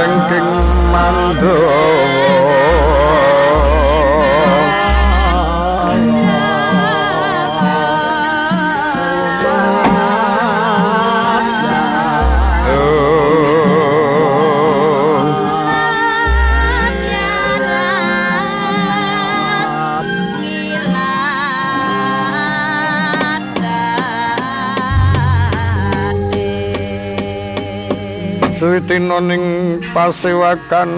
sengking mandawa pasewakan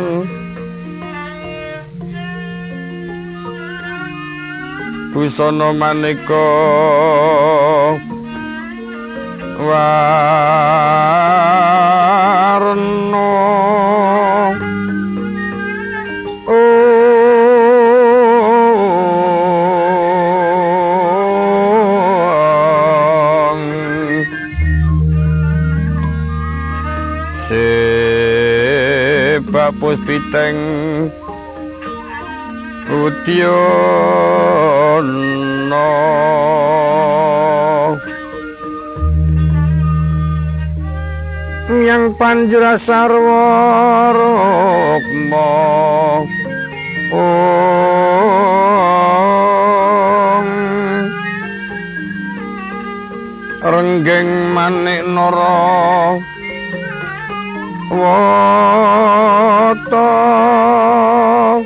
busana maneka warna puspiteng udyono yang panjra sarwa renggeng manik nara wata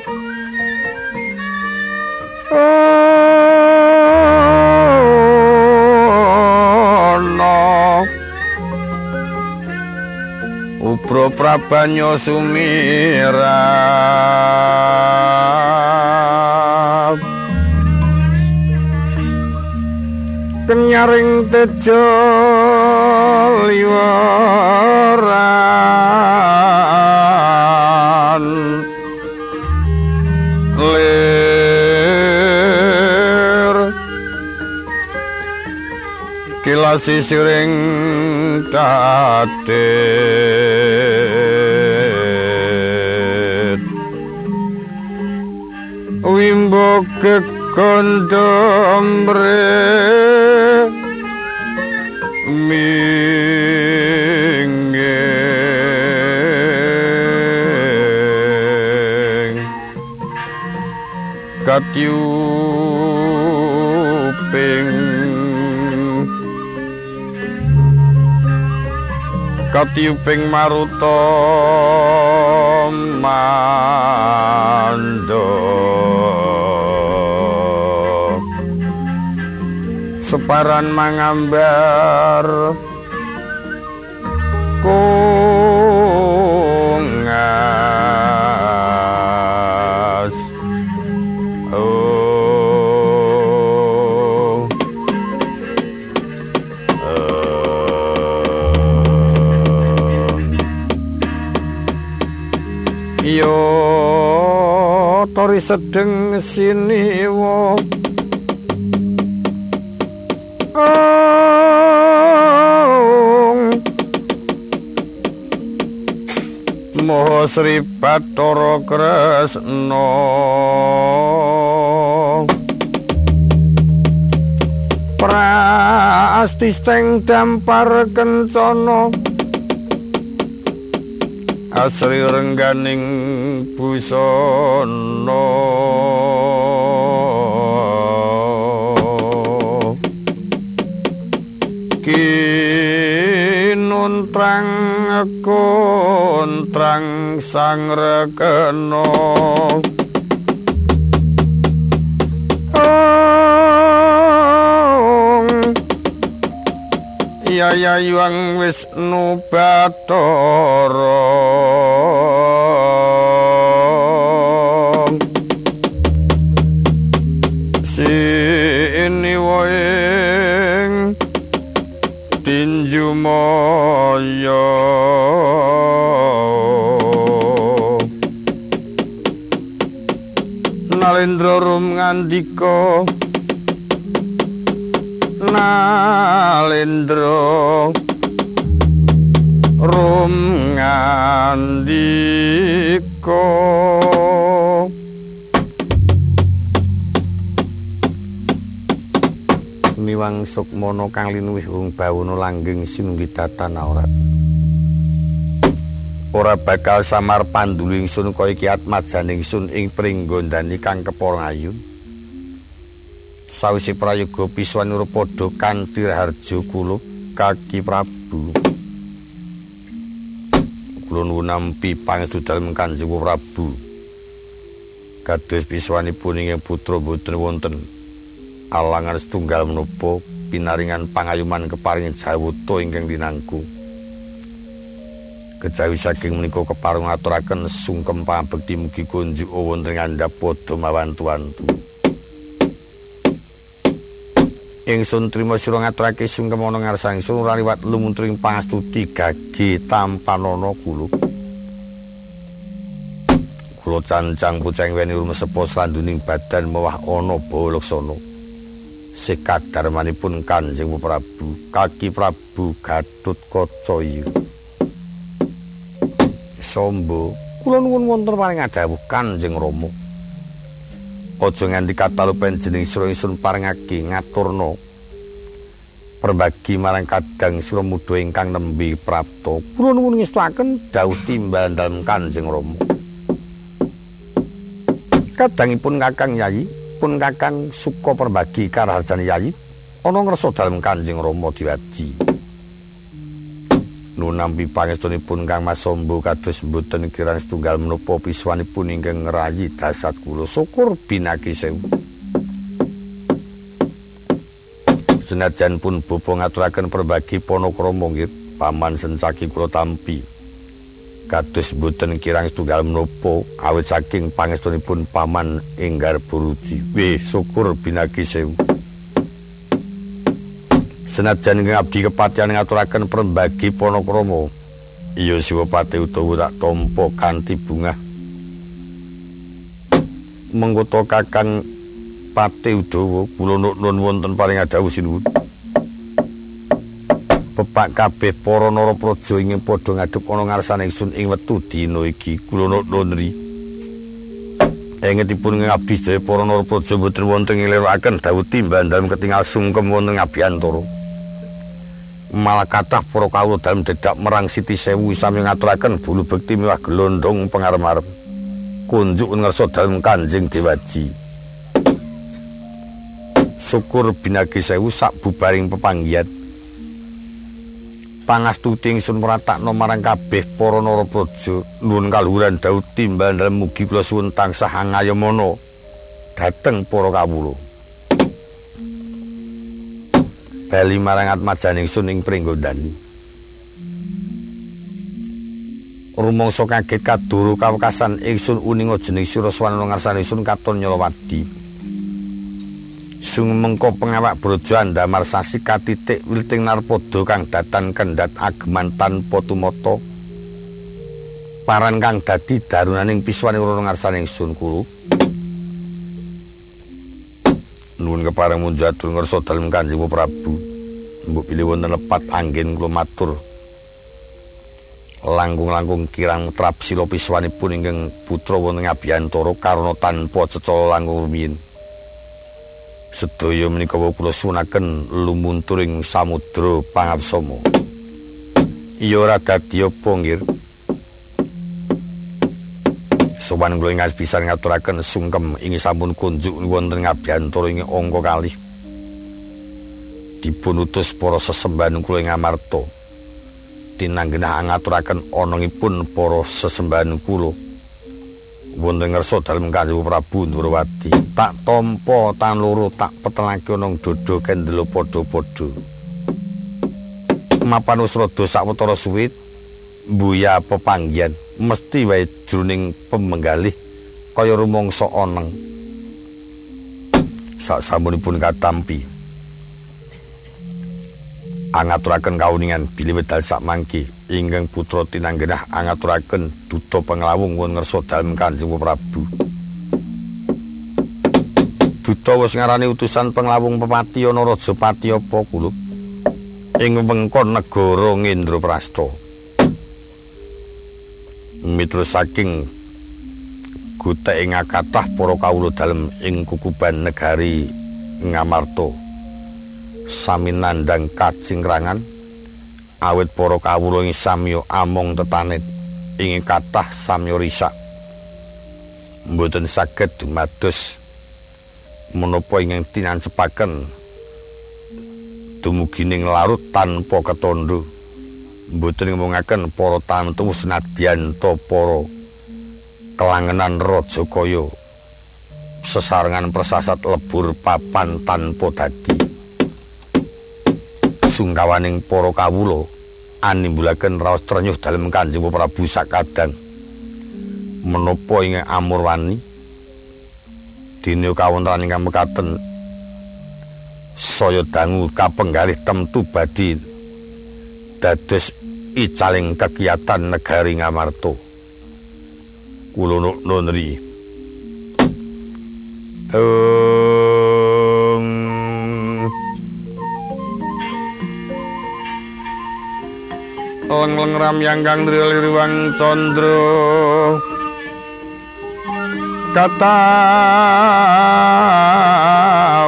Ubro prabanyo sumira. Kenyaring tejo liwaran kilasi siring kadet wimbo kekondombre mingeng katyuping katyuping maruta mando separan mangambar tori sedeng sini wo. Moho Sri Bathara Kresna. Prastisteng dampar kencana Asri rengganing busana. Kinuntrang kontrang sang rekena Yaya Yuang Wisnu Bathara. Sini waing tinju maya. Nalendra rum ngandika Nalendra rum ngandika. Niwang Sukmana kang linuwih wong bawuna langgeng sinunggitatan aurat. Ora bakal samar panduli ingsun kaya kiat majaning sun ing pringgondani kang kepor ngayun sawise prayoga piswan padha kanthi harjo kula kaki prabu. Kula nuwun nampi pangestu dalem kanjeng prabu. Kados piswanipun ing putra boten wonten. Alangan setunggal menapa pinaringan pangayuman keparing jawuta ingkang dinangku. Kejawi saking menika keparung aturaken sungkem pambekti mugi kunjuk wonten ngandhap padha mawantu-wantu. Ingsun trima sira ngaturake sungkem ana ngarsane sun ora liwat lumuntring pangastuti gage tampanana kula. Kula cancang puceng weni rumesepo slanduning badan mewah ana balaksana. Sekadarmanipun Kanjeng Prabu, Kaki Prabu Gatut Kaca Sombo, kula nuwun wonten paring adhawuh Kanjeng Rama. Aja nganti katalupen jeneng sira ingsun paringake ngaturna perbagi marang kadang sira muda ingkang nembe prapta. Kula nuwun ngestuaken dawuh timbal dalem Kanjeng Rama. Kadangipun Kakang Yayi, pun Kakang suka perbagi karaharjan Yayi ana ngrasa dalem Kanjeng Rama diwaji. Nunampi pangestunipun Kang Mas Sombo kados mboten kirang setunggal menapa piswanipun ingkang ngrayi dasat kula syukur binaki sewu. Senajan pun bobo ngaturaken perbagi panakrama nggih paman sencaki kula tampi. Kados mboten kirang setunggal menapa awit saking pangestunipun paman enggar buruji. Wih syukur binaki sewu. Senajan ing abdi kepatihan ngaturaken perbagi panakrama. Iya siwapati utawa tak tampa kanthi bunga mengkoto kakang pati udawa kula nuwun wonten paring adhawuh sinuwun. Pepak kabeh para narapraja ing padha ngadhep ana ngarsane ingsun ing wektu dina iki kula nuwun ri. Engetipun ngabdi sedaya para narapraja boten wonten ngliraken dawuh timbang dalem ketingal sungkem wonten ngabiyantara malah kathah para kawula dalem dedak merang Siti Sewu sami ngaturaken bulu bekti miwah glondong pangarep-arep kunjuk ngersa dalem Kanjeng Dewaji. Syukur binagi sewu sak bubaring pepanggihan pangastuti ingsun mratakno marang kabeh para narapraja nuwun kaluhuran daud timbal dalem mugi kula suwun tansah angayamana. Dhateng para kawula bali marang atmajaning suning pringgondani. Rumangsa kaget kaduru kawekasan ingsun uning jeneng Suraswana ngarsane sun katon nyolowadi. Sung mengko pengawak brojo andamar sasi katitik wilting narpada kang datan kendhat ageman tanpa tumata. Paran kang dadi darunaning piswaning rono ngarsane ingsun kulo. Nuwun kepareng munjatul ngersa dalem Kanjeng Prabu. Mbok pilih wonten lepat anggen kula matur. Langkung-langkung kirang trap sila piswanipun ingkang putra wonten ngabiyantara karana tanpa cecala langkung rumiyin. Sedaya menika kula sunaken lumunturing samudra pangabsama. Iya ora dadi apa nggih? Sowan kula ingas pisan ngaturaken sungkem ing sampun kunjuk wonten ngabiyantara ing angka kalih. Dipun utus para sesembahan kula ing Amarta. Tinanggenah ngaturaken anangipun para sesembahan kula. Wonten ngersa dalem Kanjeng Prabu Ndrawati tak tampa tan loro tak petelake ana dodo kendelo padha-padha. Mapan usrada sawetara suwit mbuya pepanggihan. Mesti wae jroning pemenggalih kaya rumangsa oneng. Sak samunipun katampi. Angaturaken kauningan bilih wedal sak mangki ingkang putra tinanggenah angaturaken duta penglawung won ngersa dalem Kanjeng Prabu. Duta wis ngarani utusan penglawung pepati ana rajapati apa kulup? Ing wengkon negara Ngendraprasta mitra saking gutek ing kathah para kawula dalem ing kukuban negari Ngamarta. Sami nandhang kacingrangan awit para kawula ing samya among tetanet ing kathah samya risak. Mboten saged dumados menapa ingkang tinancepaken dumugining larut tanpa ketondo mboten ngomongaken para tantu senadyan to para kelangenan raja kaya sesarengan persasat lebur papan tanpa dadi. Sungkawaning para kawula animbulaken raos trenyuh dalem Kanjeng Prabu sakadang menapa ing amurwani dene kawontenan ingkang mekaten saya dangu kapenggalih temtu badhe dados icaling kegiatan negari Ngamarta. Kula nunri um, leng-leng ramyang kang driliruwang candra kata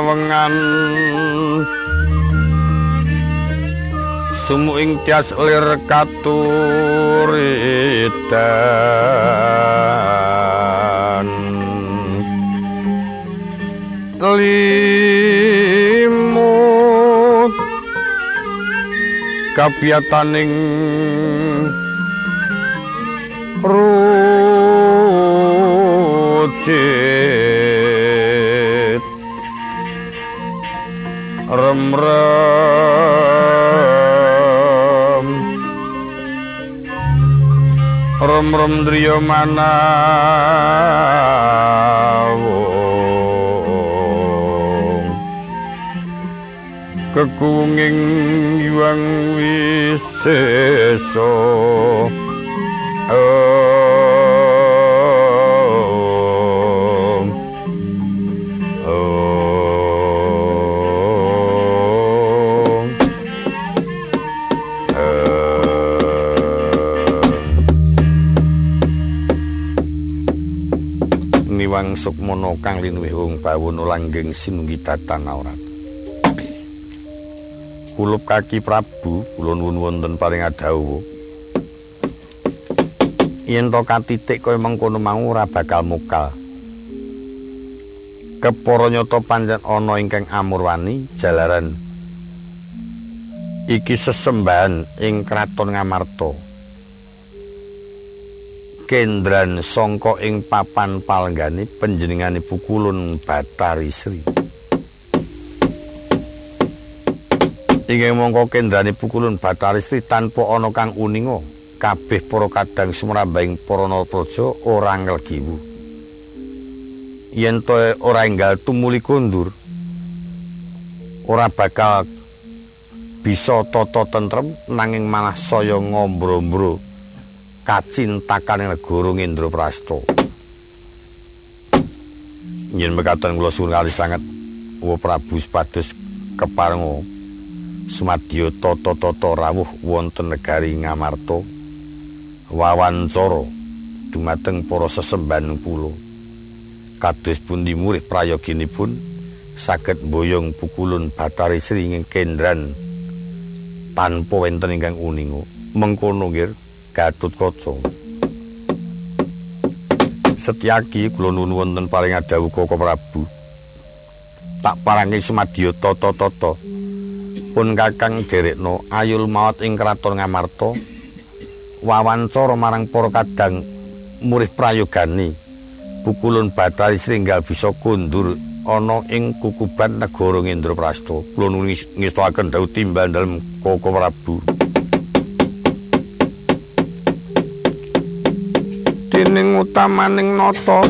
wengan sumu ing tias lir katuritan limut kapiataning rucit. Rem-rem rem-rem driya kekunging yuang wiseso Niwang Sukmono kang linuwih wong langgeng sinunggi datan aurat. Kulup kaki Prabu kula nuwun wonten paring adhawuh yen to katitik kaya mengkono mau ora bakal mukal. Kepara nyata pancen ana ingkang amurwani jalaran. Iki sesembahan ing kraton Ngamarta kendran sangka ing papan palenggane panjenengane pukulun Batari Sri Inggih mongko kendrane pukulun Bathari Sri tanpa ana kang uninga, kabeh para kadang sumrambahing para praja ora nglegiwu. Yen to ora enggal tumuli kondur, ora bakal bisa tata tentrem nanging malah saya ngombro-mbro kacintakane negara Indraprasta. Yen mekaten kula suwun kali sanget, Wa Prabu Spados keparenga sumadya tata-tata rawuh wonten negari Ngamarta wawancara dumateng para sesembahan kula. Kados pundi murid prayoginipun saged boyong pukulun Batari Sri ing kendran tanpa wonten ingkang uninga. Mengkono nggih Gatut Kaca. Setyaki kula nuwun wonten paring adhawuh Koko Prabu. Tak parangi sumadya tata-tata. Pun kakang derekno ayul maut ing kraton ngamarta. Wawancara marang para kadang murid prayogani. Pukulun batal sringgal bisa kundur ana ing kukuban negara Indraprasta kula nuwun ngestoaken dawuh timbal dalem Koko Prabu dening utamaning nata.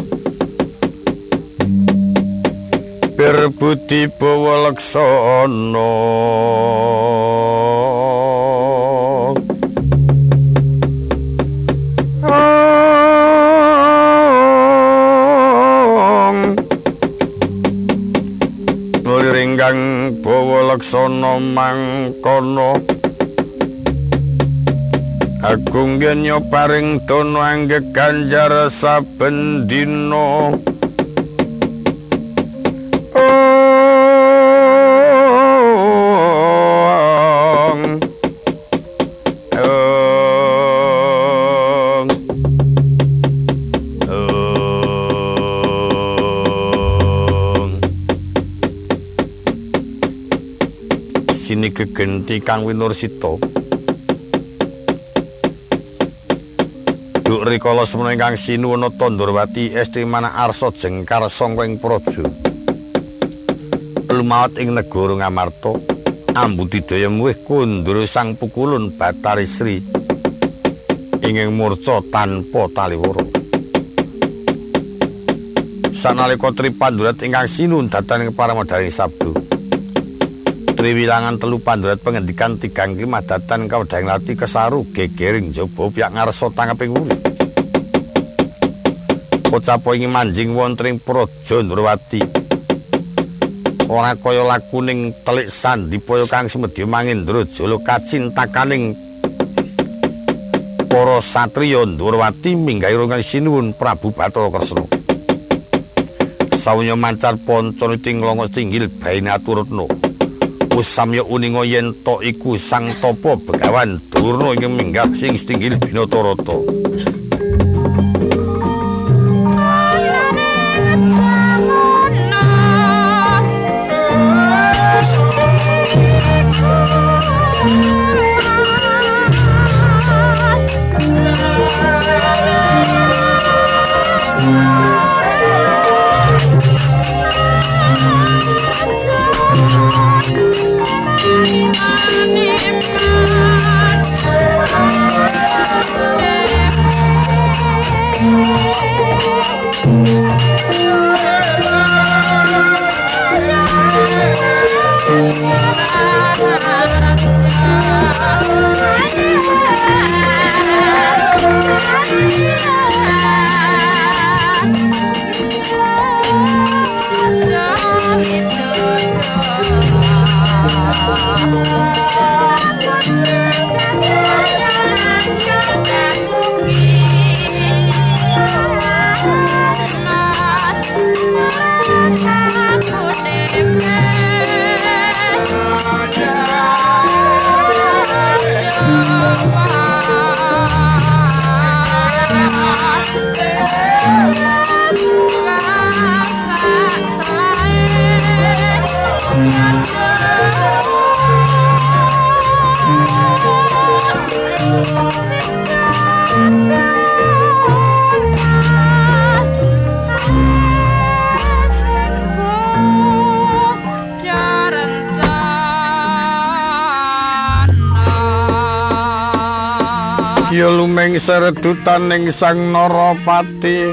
Berbudi bawa laksana ringgang bawa laksana mangkono Aku ngenyo paring tono angge ganjar saben dina. Sini kegenti Kang Winursito. Sini kegenti Kang rikala semana ingkang sinuwuna Tandrawati estri manah arsa jengkar sangka ing praja. Lumawat ing negara Ngamarta Ambudidaya muwih kundur sang pukulun Batari Sri inging murca tanpa taliwara Sanalika Tripandurat ingkang sinun datan ing paramadaring sabdo. Triwilangan telu pandurat pengendikan tigang klimah datan kawedang lati kesaru gegering jaba piyak ngarsa tangeping urip. Pocapo ingin manjing wontring praja Ndrawati. Ora kaya lakuning telik sandi paya kang semedya mangindra jala kacintakaning para satriya Ndrawati minggahi rungan sinuwun Prabu Bathara Kresna. Sawunya mancar pancana tinglongo tinggil baine aturutna. samya uninga yen to iku sang topo begawan durna ing minggah sing stinggil binatarata seredutaning sang narapati.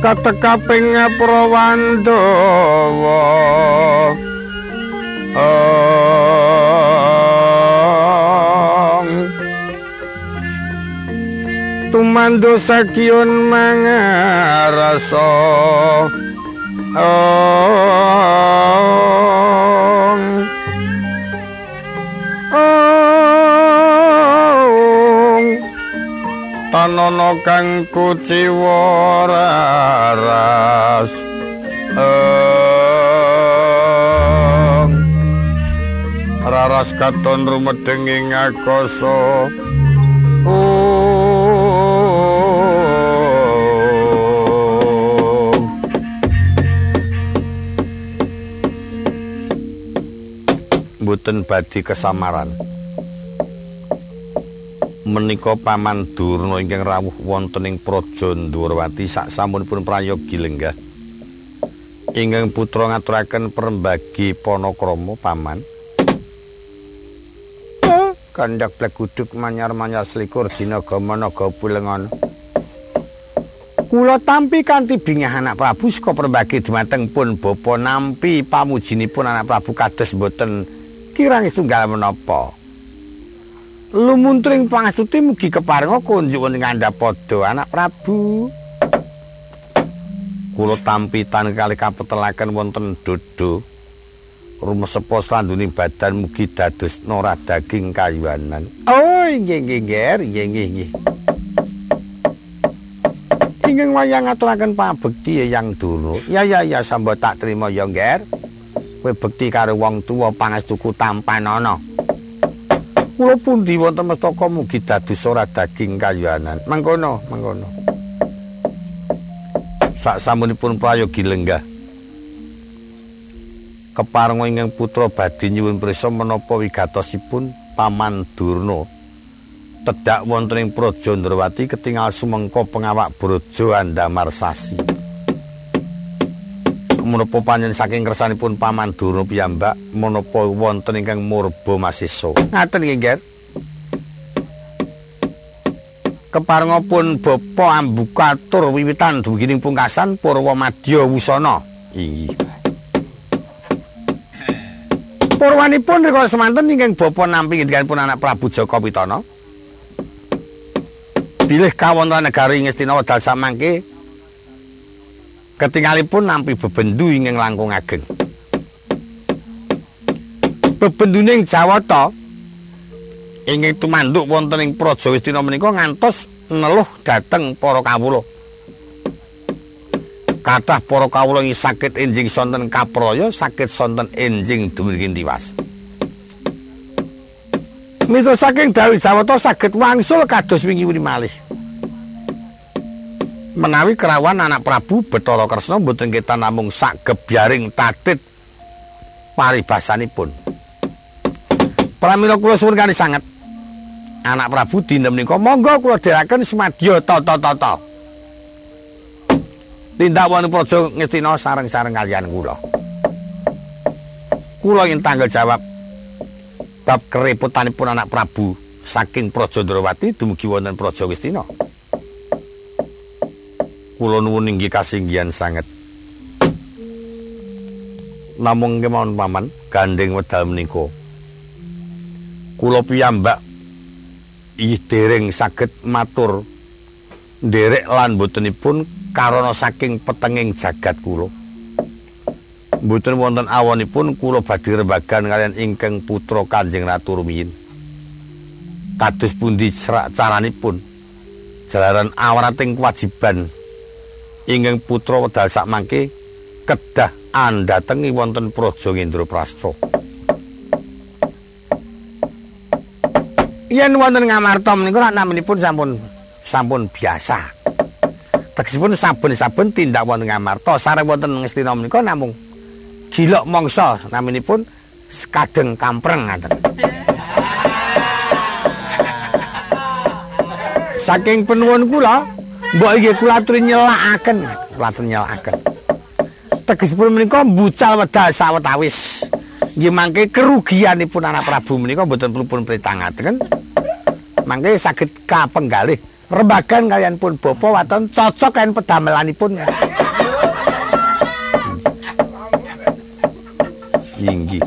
Katekaping prawandawa. Tumando sakyun mangarasa ong. Ong tanono kang kuciwa raras. Ong. Raras katon rumedeng ing akasa boten badhe kesamaran. Menika paman Durna ingkang rawuh wonten ing Praja Ndurwati sak samunipun prayogi lenggah. Ingkang putra ngaturaken perembagi panakrama paman. Kandak blek guduk manyar-manyar selikur dina gamanaga pulengan. Kula tampi kanthi bingah anak Prabu saka perembagi dumateng pun bapa nampi pamujinipun anak Prabu kados boten kirang tunggal menapa? Lumuntring pangastuti mugi keparenga kunjuk ing ngandhapada anak Prabu. Kula tampitan kali kapetelaken wonten dodo. Rumesepo slanduning badan mugi dados nora daging kayuanan. Oh nggih nggih nggih nggih nggih ingkang wayang ngaturaken pabekti yang dulu ya ya ya samba tak terima ya nger kowe bekti karo wong tuwa pangestuku tampan ana. Kula pundi wonten mestaka mugi dados ora daging kayuanan. Mangkono, mangkono. sak samunipun prayogi lenggah keparenga ingkang putra badhe nyuwun prisa menapa wigatosipun paman Durna tedak wonten ing Praja Ndrawati ketingal sumengko pengawak brojo andamar sasi menapa panjen saking kersanipun paman Durna piyambak menapa wonten ingkang murba masisa ngaten nggih keparengipun bapa ambukatur wiwitan dugining pungkasan Purwa Madya Wusana. Inggih. Purwanipun rikala semanten ingkang bapa nampi ngendikanipun anak Prabu Jaka Pitana. Bilih kawonten negari Ngastina wedal samangke ketingalipun nampi bebendu ingkang langkung ageng. Bebenduning Jawata ingkang tumanduk wonten ing Praja Wistina menika ngantos neluh dhateng para kawula. Kathah para kawula ing saged enjing sonten kapraya, saged sonten enjing dumugi tiwas. Miturut saking Dawi Jawata saged wangsul kados wingi wuni malih. Menawi kerawan anak Prabu Bathara Kresna mboten ketan namung sak gebyaring tatit paribasanipun. Pramila kula suwun kali sanget. Anak Prabu dina menika monggo kula dherekaken semadya tata-tata. Tindak wonten praja ngestina sareng-sareng kaliyan kula. Kula ing tanggal jawab bab kereputanipun anak Prabu saking Praja Ndrawati dumugi wonten Praja Wistina. Kula nuwun inggih kasinggihan sanget. Namung kemawon paman gandeng wedal menika. Kula piyambak ih dereng saged matur nderek lan botenipun karana saking petenging jagat kula. Mboten wonten awonipun kula badhe rembagan kalian ingkang putra Kanjeng Ratu Rumiyin. Kados pundi caranipun? Jalaran awrating kewajiban ingkang putra wedal sakmangke kedah andhatengi wonten Praja Indraprastha yen wonten ngamarta menika naminipun sampun sampun biasa. Tegesipun saben-saben tindak wonten ngamarta sareng wonten ngestina menika namung gilok mangsa naminipun kadeng kampreng ngaten. Saking penuwun kula, mbok iki kula aturi nyelakaken, kula aturi nyelakaken. Tegesipun menika mbucal wedal sawetawis. Nggih mangke kerugianipun anak Prabu menika mboten perlu pun pritangaken. mangke saged kapenggalih rembagan kalian pun bapa waton cocok kan pedamelanipun inggih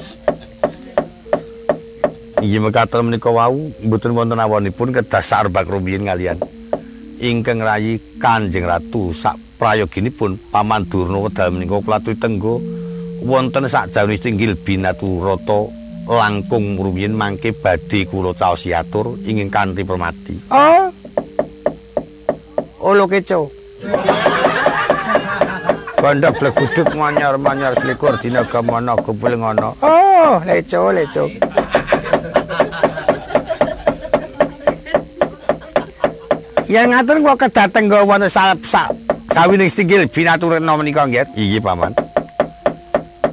inggih mekaten menika wau mboten wonten awonipun kedasar bak rumiyin kalian ingkang rayi Kanjeng Ratu sak prayoginipun Paman Durna wedal menika klatu tenggo wonten sak jawi tinggil binatu rata langkung rumiyin mangke badhe kula caos yatur ingin kanthi permati. Oh. Olo keco. Bandha bleguduk manyar-manyar selikur dina gamana kumpul ngono. Oh, leco leco. Yang ngatur kok kedateng go wonten salep sak sawining stinggil binaturna menika nggih. Iki paman.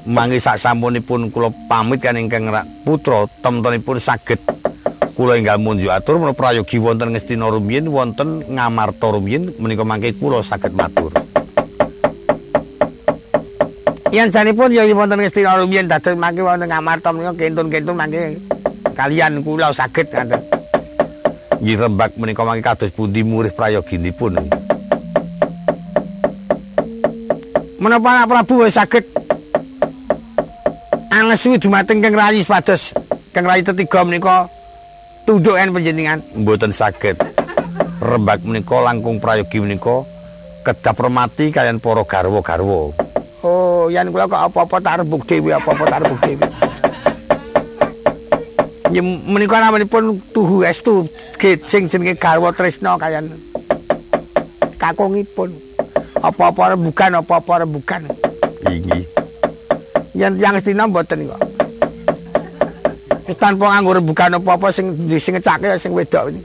mangke sak sampunipun kula pamit kan ingkang putra temtenipun saged kula enggal munjuk atur menapa prayogi wonten Ngastina rumiyin wonten Ngamarta rumiyin menika mangke kula saged matur Yen sanipun ya wonten Ngastina rumiyin dados mangke wonten Ngamarta menika kentun-kentun mangke kalian kula saged ngaten Nggih rembak menika mangke kados pundi murih prayoginipun. Menapa Prabu wis saged? Angesu dumateng Kang Rayi sepados Kang Rayi tetiga menika tundukan panjenengan. Mboten saged. Rembak menika langkung prayogi menika kedah permati kalian para garwa-garwa. Oh yen kula kok apa-apa tak rebuk dhewe apa-apa tak rebuk dhewe menika namanipun tuhu estu gejing jenenge garwa tresna kalian kakungipun apa-apa rembukan apa-apa rembukan inggih yen yang Astina mboten kok. Tanpa nganggo rembugan apa-apa sing sing ngecake sing wedok iki.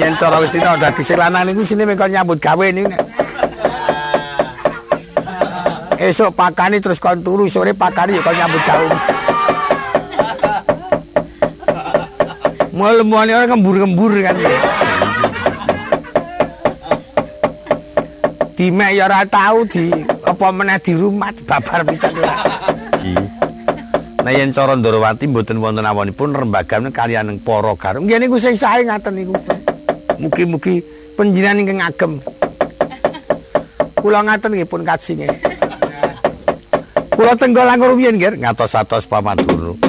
yen cara wis dina dadi sing lanang niku sine mengko nyambut gawe niku. Esuk pakani terus kon turu sore pakani kok nyambut gawe. Mulane ora kembur-kembur kan. Dimek ya ora tau di apa meneh di rumah babar pisan. Nah yen cara Ndorowati mboten wonten awonipun rembagane kaliyan para garung. Nggih niku sing sae ngaten niku. Mugi-mugi panjenengan ingkang ngagem. Kula ngaten nggih pun kacinge. Kula tenggol anggur rumiyin nggih ngatos-atos pamadurna.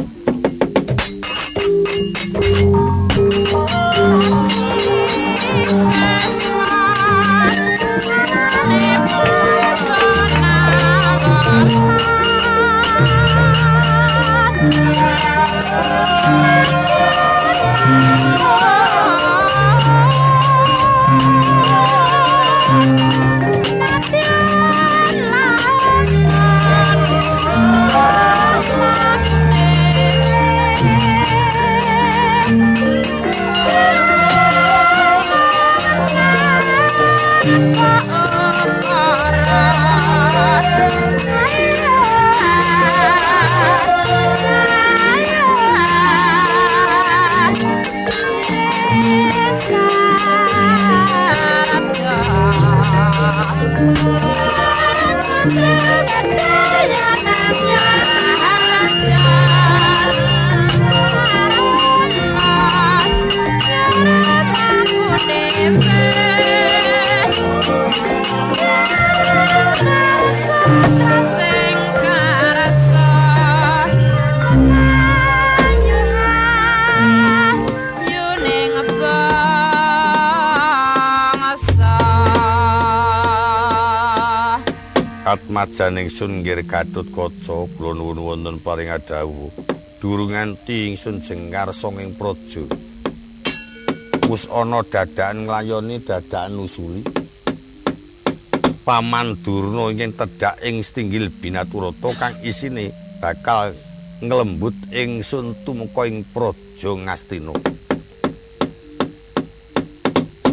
Atmajaning sun nggir Gatut Kaca kula nuwun wonten paring adawuh. Durung nganti ingsun jengar songing praja. Wis ana dadakan nglayoni dadakan nusuli. Paman Durna ingkang tedhak ing stinggil binaturata kang isine bakal nglembut ingsun tumeka ing praja Ngastina.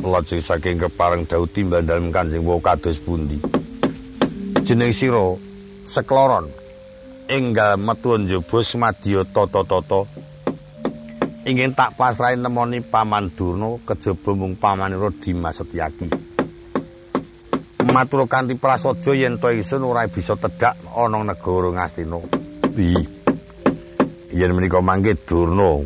Lajeng saking kepareng dawuh timbal dalem Kanjeng Wau kados pundi? Jeneng sira sekloron. Enggal metu njaba semadya tata-tata. Ingin tak pasrahi nemoni paman durna kejaba mung pamanira Dimas Setyaki. Matur kanthi prasaja yen to ingsun ora bisa tedhak ana negara Ngastina. Pi yen menika mangke durna.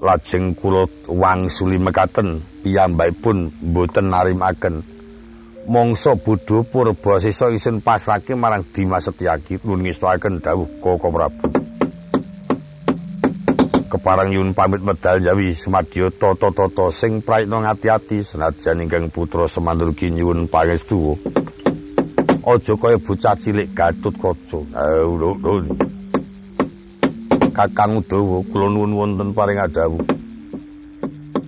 Lajeng kula wangsuli mekaten piyambakipun boten narimaken mongso bodho purba sisa isin pasrake marang Dimas Setyaki nun ngestakaken dawuh Koko Prabu. Keparang yun pamit medal jawi semadya tata-tata sing praitna ngati-ati senajan ingkang putra semandurgi nyuwun pangestu. Aja kaya bocah cilik Gatut Kaca. Kakang Udawa kula nuwun wonten paring adawuh.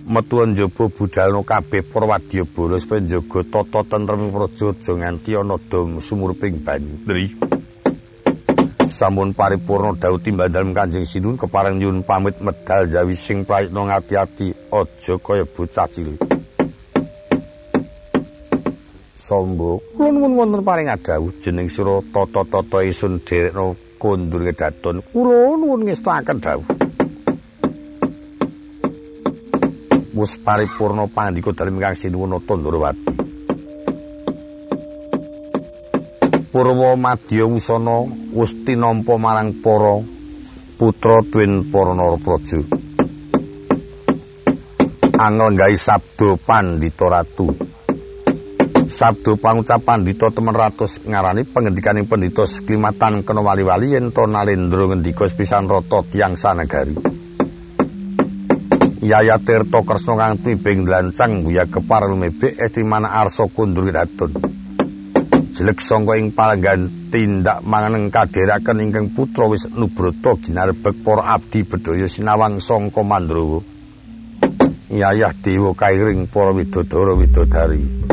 Metu njaba budalno kabeh para wadyabala supaya njaga tata tentrem praja aja nganti ana dom sumurping banyu. Dri. Sampun paripurna dawuh timbal dalem Kanjeng Sinun kepareng nyuwun pamit medal jawi sing prayitna ngati-ati aja kaya bocah cilik. Sombo, kula nuwun wonten paring adawuh jeneng sira tata-tata isun derekno kondur kedaton. Kula nuwun ngestakaken dawuh. Wis paripurna pandika dalem Kang Sinuwuna Tandrawati. Purwa Madya Wusana wis tinampa marang para putra twin para Narapraja. Anglenggahi sabda Pandita Ratu. Sabda pangucap Pandita temen ratus ngarani pangendikaning Pandita Seklimatan kena wali-wali yen to nalendra ngendika pisan rata tiyang sanegari. Yaya Tirta Kresna kang tibing lancang guya kepar lumebek estimana arsa kundur datun. Jelek sangka ing palenggan tindak manganeng kadheraken ingkang putra wis nubrata ginarebek para abdi bedaya sinawang sangka Mandrawa. Yayah dewa kairing para widodara widodari.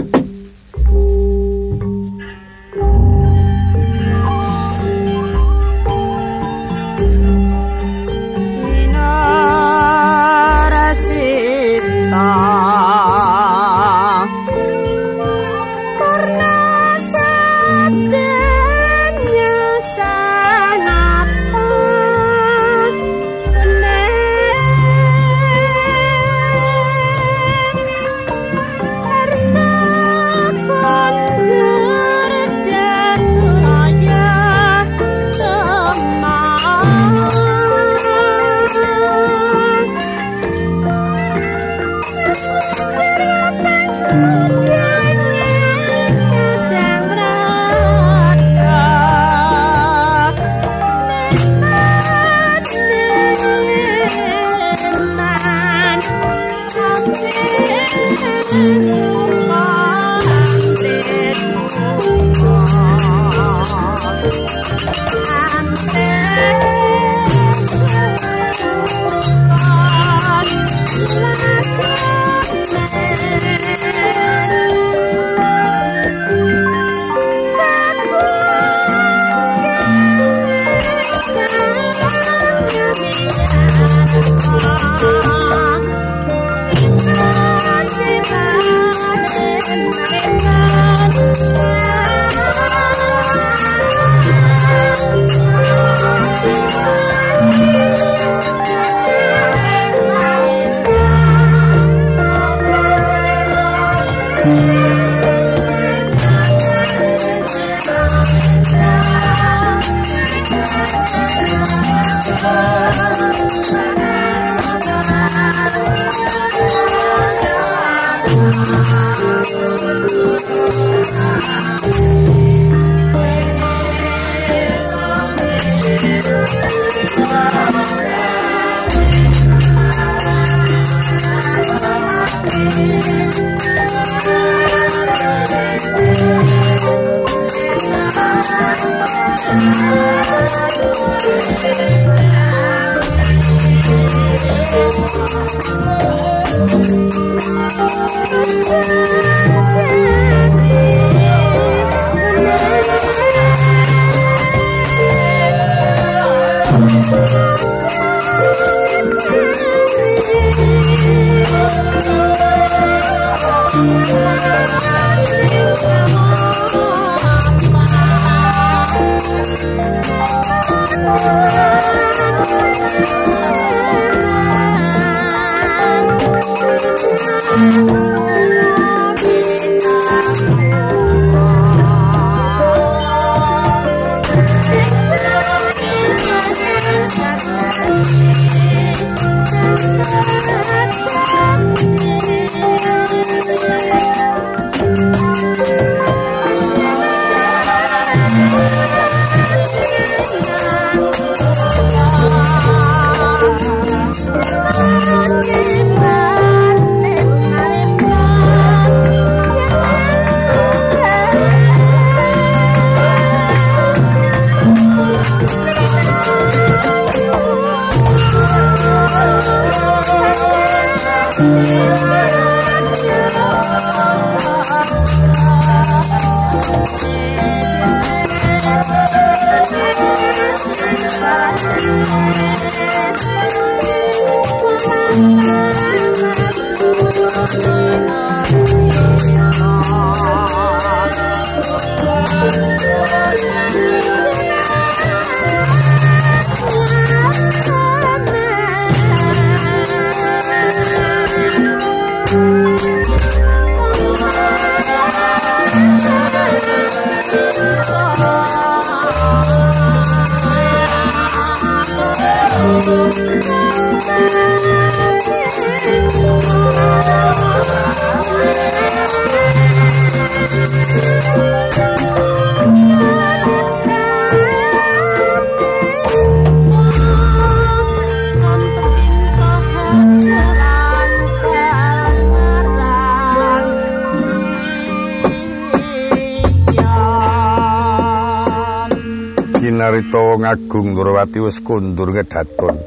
Nurawati wis kundur ngedaton.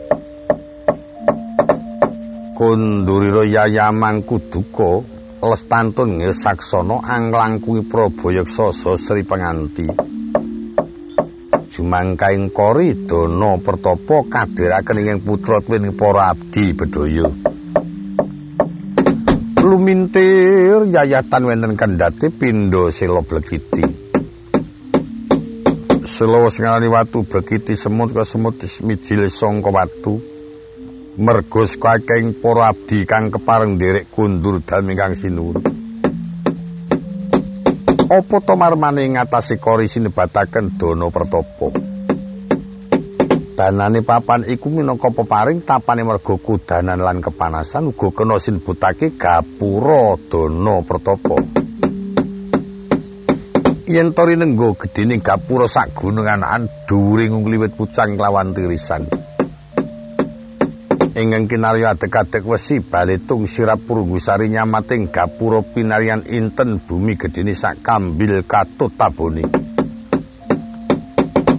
Kundurira yayamang kuduka lestantun ngesaksana anglangkuwi Prabayaksa Sri Penganti. Jumangkaing kori dana pertapa kadhiraken ing putra tuwin para abdi bedhaya. Lumintir yayatan wonten kendhate pindha sila Selawas ngalani watu bekiti semut ka semut mijil sangka watu. Mergo saking para abdi kang kepareng nderek kundur dalem ingkang sinuwun. Apa to marmane ngatasi kori sinebataken dana pertapa? Danane papan iku minangka peparing tapane mergo kudanan lan kepanasan uga kena sinebutake gapura dana pertapa. Yen tori nenggo gedene gapura sak gunungan dhuwure ngliwit pucang lawan tirisan. Ingkang kinarya adek-adek wesi balitung sirap purgusari nyamating gapura pinarian inten bumi gedene sak kambil katut taboni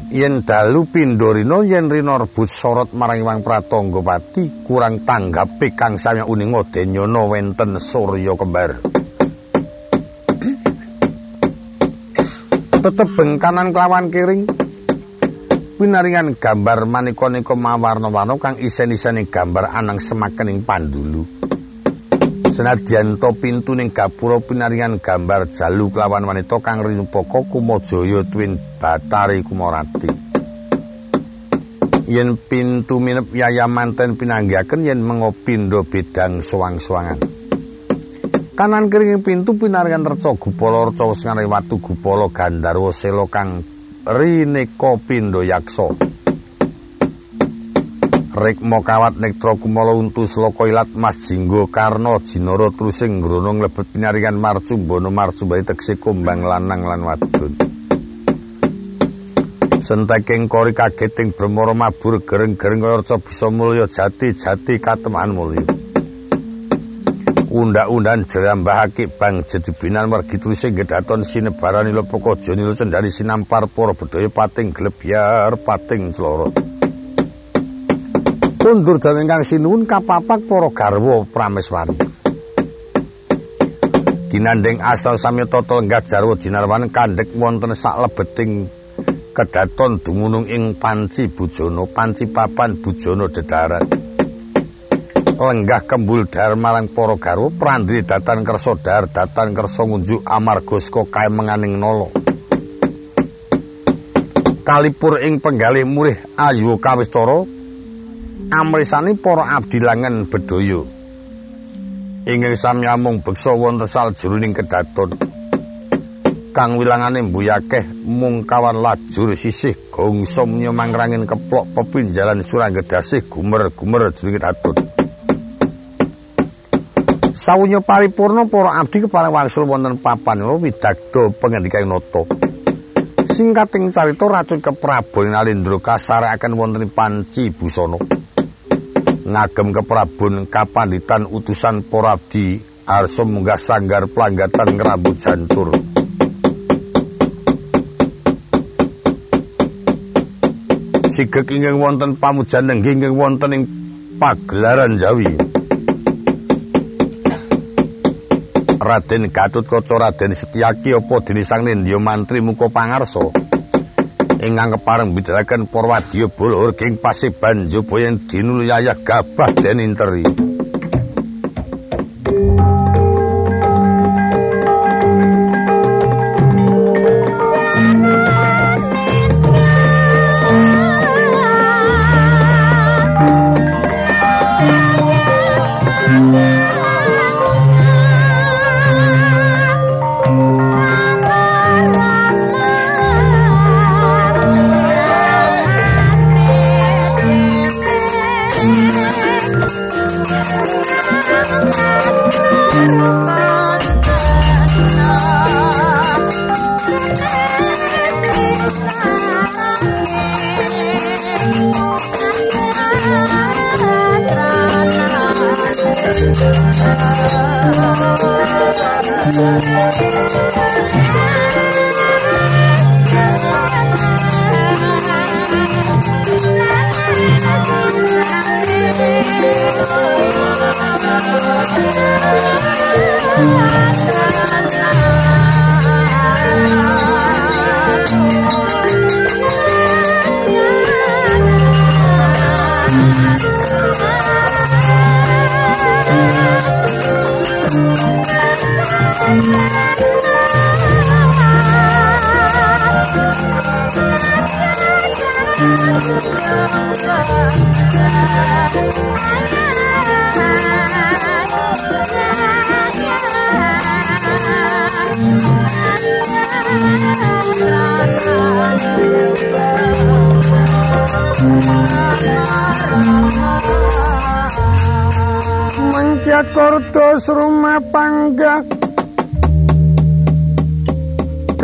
yen dalu pindorino yen rina rebut sorot marang Wang Pratangga Pati kurang tanggapi kang sami uning nyono wenten Surya kembar tetep bengkanan kelawan kiring pinaringan gambar manika-nika mawarna-warna kang isen-isene gambar anang semakening pandulu. Senadyan to pintu ning gapura pinaringan gambar jalu kelawan wanita kang rinupaka Kumajaya Twin Batari Kumorati. Yen pintu minep yaya manten pinanggihaken yen mengopindo bidang suwang-suwangan. Kanan kering pintu pinaringan reca gupala reca sengane watu gupala Gandarwa Sela kang Rineka Pindha Yaksa. Rikma kawat nektra kumala untus loko ilat Mas Jinggo Karna Jinara trusing ngrono nglebet pinyaringan marcumbana marcumbane tekse kumbang lanang lan wadon. Senteking kori kageting bremara mabur gereng-gereng kaya reca bisa mulya jati-jati katemaan mulya. Unda-undan jerambahake bang jedibinan wargi tulise gedaton sinebaran ilo poko jonilo cendari sinampar poro bedaya pating glebyar pating celoro kundur dan ingkang sinuun kapapak poro garwo prameswari ginandeng astal sami toto lenggah jarwo jinarwan kandek wonten sak lebeting kedaton dumunung ing panci bujono panci papan bujono dedarat lenggah kembul dar marang para garwa prandri datan kersa dar datan kersa ngunjuk amarga saka kae menganing nolo kalipur ing penggalih murih ayu kawistara amrisani para abdi langen bedaya ingkang samyamung beksa wonten saljuruning kedaton kang wilangane mbuyakeh mung kawan lajur sisih gongsom nyemangrangin keplok pepinjalan suranggedasih gumer-gumer jroning kedaton Sawunya paripurna para abdi kepareng wangsul wonten papan widagdo pangandikan nata. Singkating carita racun keprabon Nalindra kasarekaken wonten panci busana. Ngagem keprabon kapanditan utusan para abdi arsa munggah sanggar planggatan ngrambut jantur. Sigek ingkang wonten pamujan nengging wonten ing pagelaran Jawi. Raden Gatut Kaca Raden Setyaki apa dene Sang Nindya Mantri muka pangarsa? Ingkang kepareng bidharaken Purwadya Bala Urging Paseban Jabaya dinuluyayah gabah den interi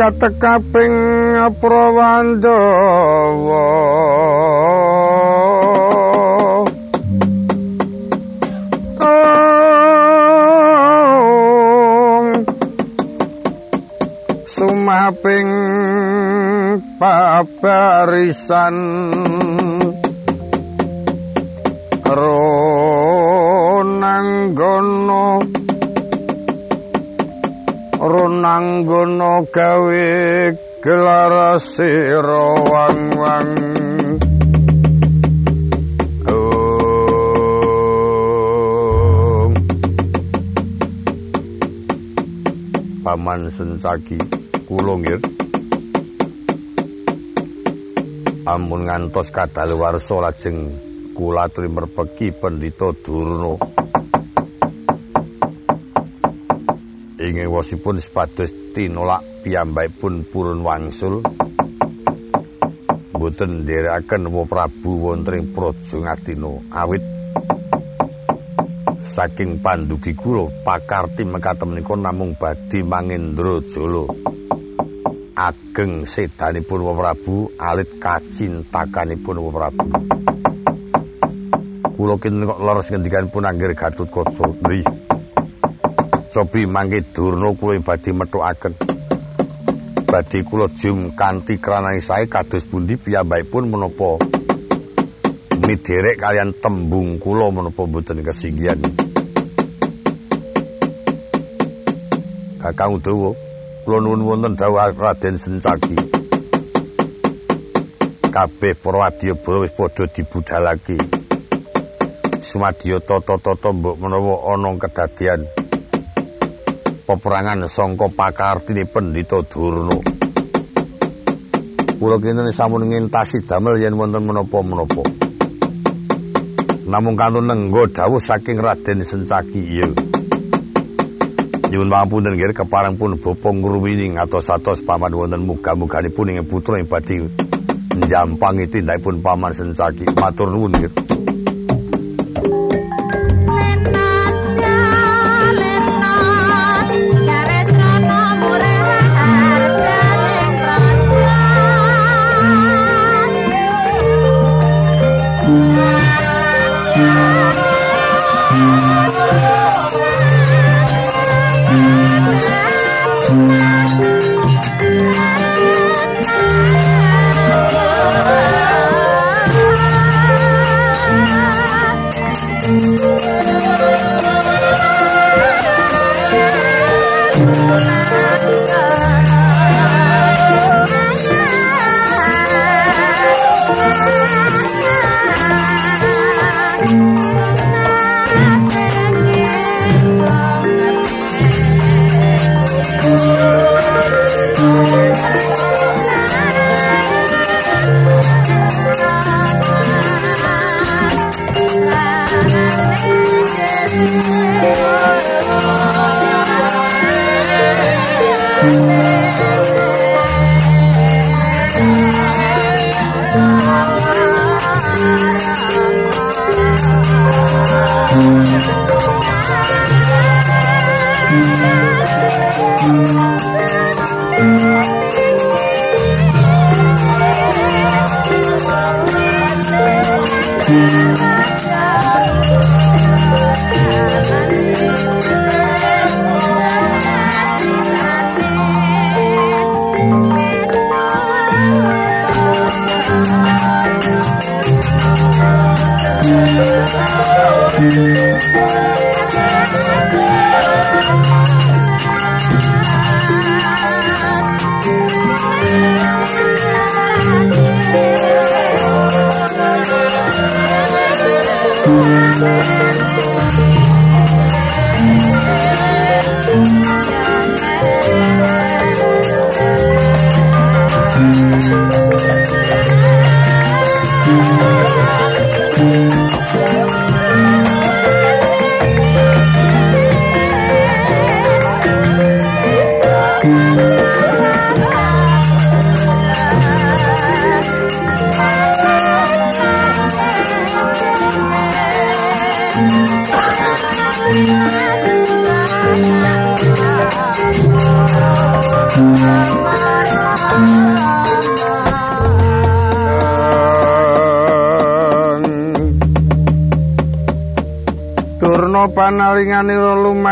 teka-teka ping prawandawa sumaping paparisan ronanggono ronanggono gawe gelar sira wang-wang paman sencaki kula nggih. Ampun ngantos kadaluwarsa lajeng kula aturi merpeki pendhita Durna ingin wasipun sepados tinolak piyambakipun purun wangsul mboten nderekaken wa Prabu wonten ing Praja Ngastina. Awit. Saking pandugi kula pakarti mekaten menika namung badhe mangendra jala. Ageng sedanipun Wa Prabu alit kacintakanipun Wa Prabu. Kula kinten kok leres ngendikanipun anggere Gatotkaca nggih cobi mangke durna kula badhe methukaken badhe kula jum kanthi kranai sae kados pundi piyambakipun menapa miderek kalian tembung kula menapa mboten kesinggihan Kakang Udawa, kula nuwun wonten dawuh Raden Sencaki. Kabeh para wadyabala wis padha dibudhalake. Sumadya tata-tata mbok menawa ana kedadian peperangan sangka pakartine Pendhita Durna. Kula kinten sampun ngentasi damel yen wonten menapa-menapa. Namung kantun nenggo dawuh saking Raden Sencaki iya. Nyuwun pangapunten nggih kepareng pun bapa ngruwini ngatos-atos paman wonten muga-muganipun ing putra ing badhe njampangi tindakipun paman sencaki matur nuwun nggih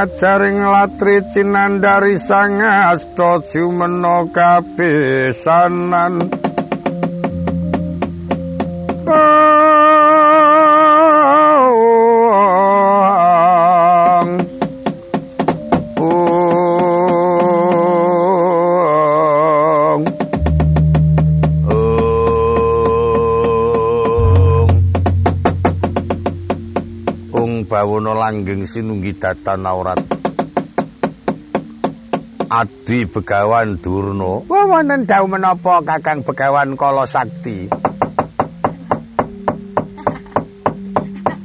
lumajaring latri cinandari sang asta jumena kabesanan bawono langgeng sinunggi datan aurat. Adi Begawan Durno Wah wonten dawuh menapa Kakang Begawan Kala Sakti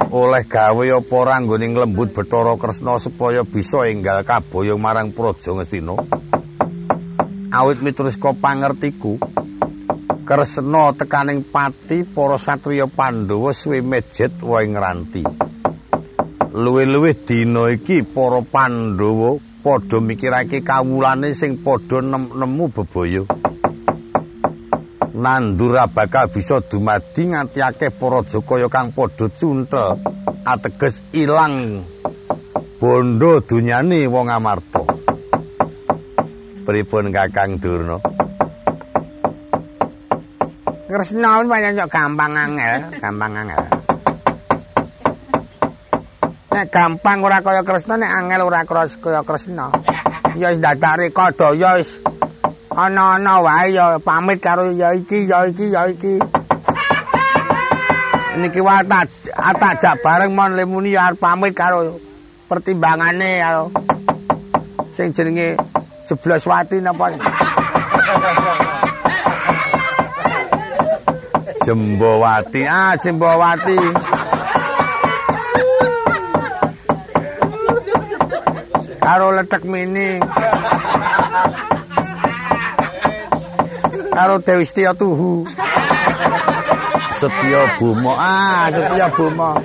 Oleh gawe apa ora nggone nglembut Bathara Kresna supaya bisa enggal kaboyong marang Praja Ngastina? Awit miturut kok pangertiku. Kresna tekaning pati para satriya Pandhawa suwe mejet wae ngranti luwih-luwih dina iki para Pandhawa padha mikirake kawulane sing padha nemu bebaya. Nandura bakal bisa dumadi nganti akeh para Jakaya kang padha cuntel ateges ilang bondo dunyane wong Amarta. Pripun Kakang Durna? Kresna pancen gampang angel, gampang angel. Nek gampang ora kaya Kresna nek angel ora kaya Kresna. Ya wis dadare kadaya wis ana-ana wae ya pamit karo ya iki ya iki ya iki. Niki wae tak atajak bareng mon lemuni ya pamit karo pertimbangane karo sing jenenge Jebloswati napa. Jembowati ah Jembowati. Karo letek mini karo Dewi Setia Tuhu Setia Bumo ah Setia Bumo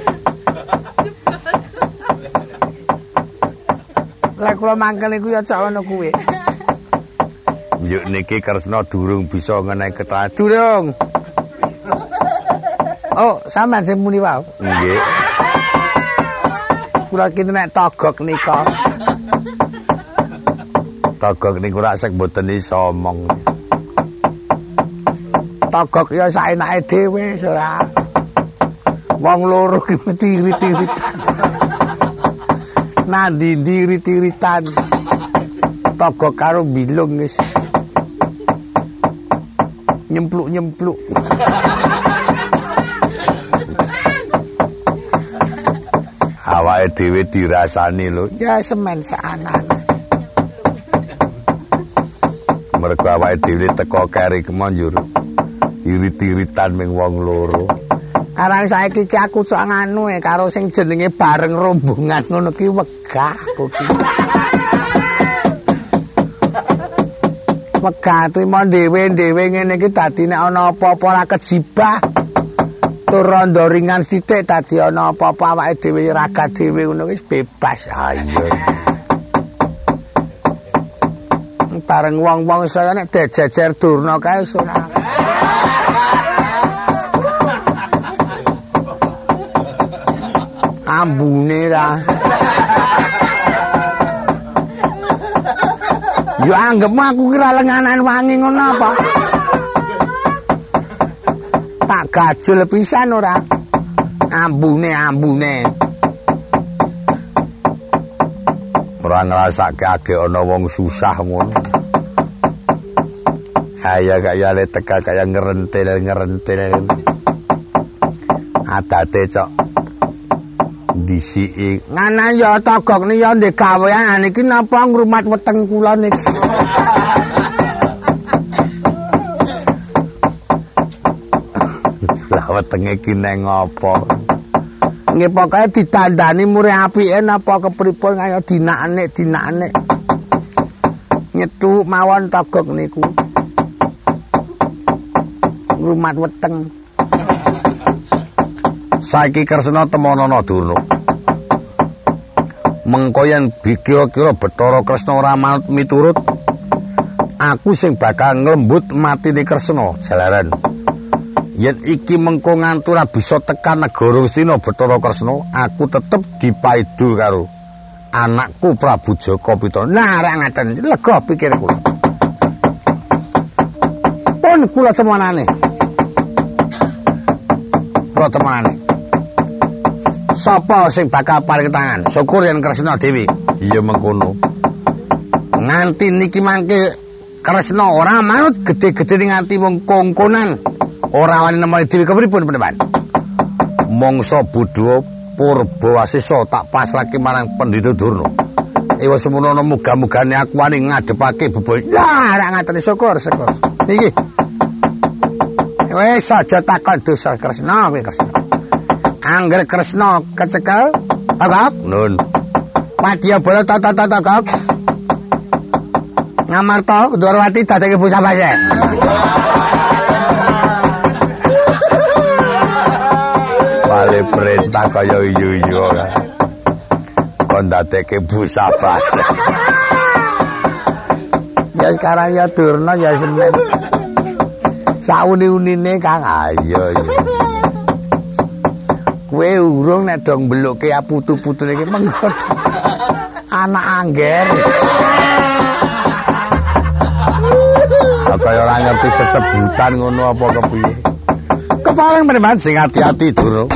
Lah kula mangkel iku ya cak ono kuwe. Yuk niki Kresna durung bisa ngenai keterangan. Durung. Oh, sampean sing muni wae. Nggih. Kula ki nek togok nika. Togok niku rak sek mboten iso omong. Togok ya saenake dhewe ora. Wong loro ki metirit-tirit. Nandi dirit-tiritan. Togok karo bilung wis. Nyempluk-nyempluk. Awake dhewe dirasani lho. Ya semen sak mergo awake dhewe teko keri kemonjur irit-iritan ming wong loro Arang saiki iki aku cok nganu e karo sing jenenge bareng rombongan ngono ki wegah kuwi. Wegah trimo dhewe-dhewe ngene iki dadi nek ana apa-apa ora kejibah. Tur rondo ringan sithik dadi ana apa-apa awake dhewe raga dhewe ngono wis bebas. Ayo. Bareng wong-wong saya nek dejejer durna kae ora. Ambune ra. Yo anggap aku kira lenganan wangi ngono apa? Tak gajul pisan ora. Ambune ambune. Ora ngrasake age ana wong susah ngono. kaya kaya le teka kaya ngerentil ngerentil. Adate cok. Disiki. Ngana ya togok ni ya ndek gawean iki napa ngrumat weteng kula niki lah wetenge iki neng apa nggih pokoke ditandani mure apike napa kepripun kaya dinakne dinakne nyetuk mawon togok niku rumat weteng. Saiki Kresna temonana Durna. Mengko yen kira-kira Bathara Kresna ora miturut, aku sing bakal nglembut matine Kresna jalaran. Yen iki mengko ngantura bisa tekan negara Westina Bathara Kresna aku tetep dipaidu karo anakku Prabu Jaka Pitana nah ra ngaten lega pikir kula pun kula temanane. Kula temanane. Sapa sing bakal paring tangan? Syukur yen Kresna Dewi. Iya mengkono. Nganti niki mangke Kresna ora manut gede-gede nganti wong kongkonan ora wani nemoni dhewe kepripun peneman mangsa budha purbawasisa tak pasrahke marang pendhita durna. Ewa semono muga-mugane aku wani ngadepake bebol lah ora ngaten syukur syukur. Iki wis aja takon dosa kresna kowe kresna. Angger kresna kecekel tagak nun. Padya bola tata tata tagak ngamarta Dwarwati dadake bocah baye bale perintah kaya yuyu kon dadeke busabas ya sekarang ya durna ya semen sauni-unine kang. Ayo ya kowe urung nek dong mbeluke putu-putune iki mengko. Anak angger. Kaya ora ngerti sesebutan ngono apa kepiye. Kepaling meneman sing ati-ati durung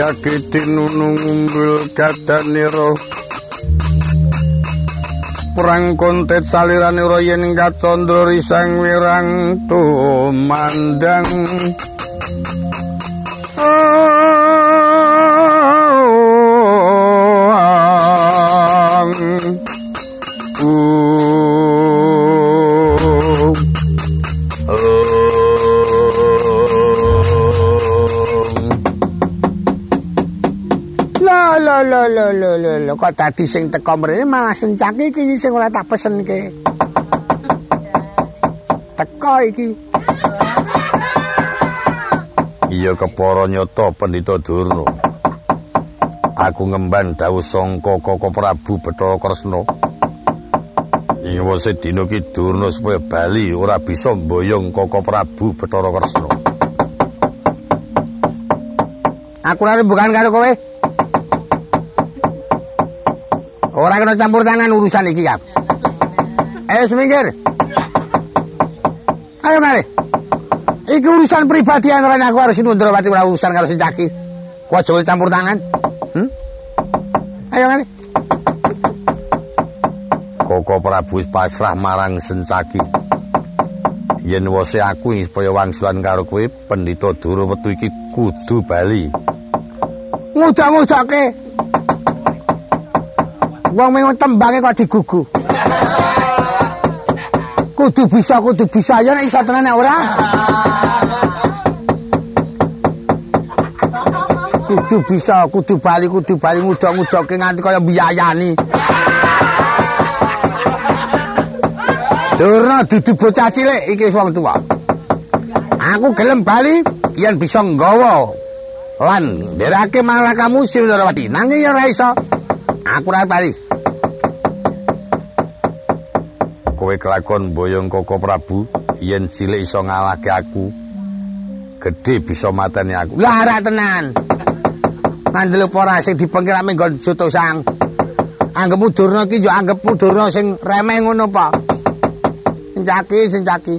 setyake tinunung umbul kadanira perang kontet saliranira yen kacandra risang wirang tumandang kok dadi sing teko mrene malah sencake iki sing ora tak pesenke. Teko iki. Iya kepara nyata Pandita Durna. Aku ngemban dawuh sangka Koko Prabu Bathara Kresna. Ing wase dina ki Durna supaya bali ora bisa mboyong Koko Prabu Bathara Kresna. Aku ora bukan karo kowe. Ora kena campur tangan urusan iki ya. Ayo semingkir. Ayo kare. Iki urusan pribadi antara aku harus Indrawati ora urusan karo Sencaki. Ku aja campur tangan. Hmm? Ayo ngene. Koko Prabu pasrah marang Sencaki. Yen wose aku supaya wangsulan karo kowe, Pendhita Dura wetu iki kudu bali. Ngudak-ngudake. Wong mung tembange kok digugu. Kudu bisa, kudu bisa ya nek iso tenan nek ora. Kudu bisa, kudu bali, kudu bali ngudak-ngudake nganti kaya biyayani. Durna dudu bocah cilik iki wong tuwa. Aku gelem bali yen bisa nggawa lan nderake marang kamu Sindrawati. Nanging ya ora iso. Aku ora bali. Kowe kelakon boyong Koko Prabu yen cilik iso ngalahke aku. Gedhe bisa mateni aku. Lah ora tenan. Ngandel apa ora sing dipengkir ame nggon Sutosang. Anggepmu Durna iki yo anggepmu Durna sing remeh ngono apa? Sencaki, sencaki.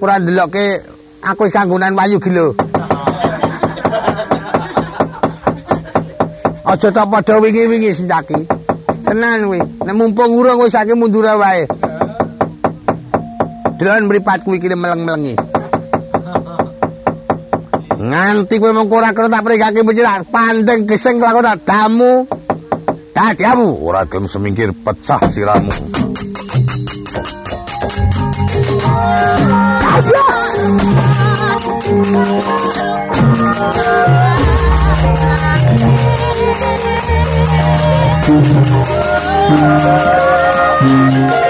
Ora ndelokke aku wis kanggonan wayu gila. Aja ta padha wingi-wingi sencaki. Tenan kuwi. Nek mumpung urung wis saiki mundur wae. Delon mripat kuwi kene meleng-melengi. Nganti kowe mengko ora kena tak prikake becik pandeng geseng lakon tak damu. Dadiamu ora gelem semingkir pecah siramu. Thank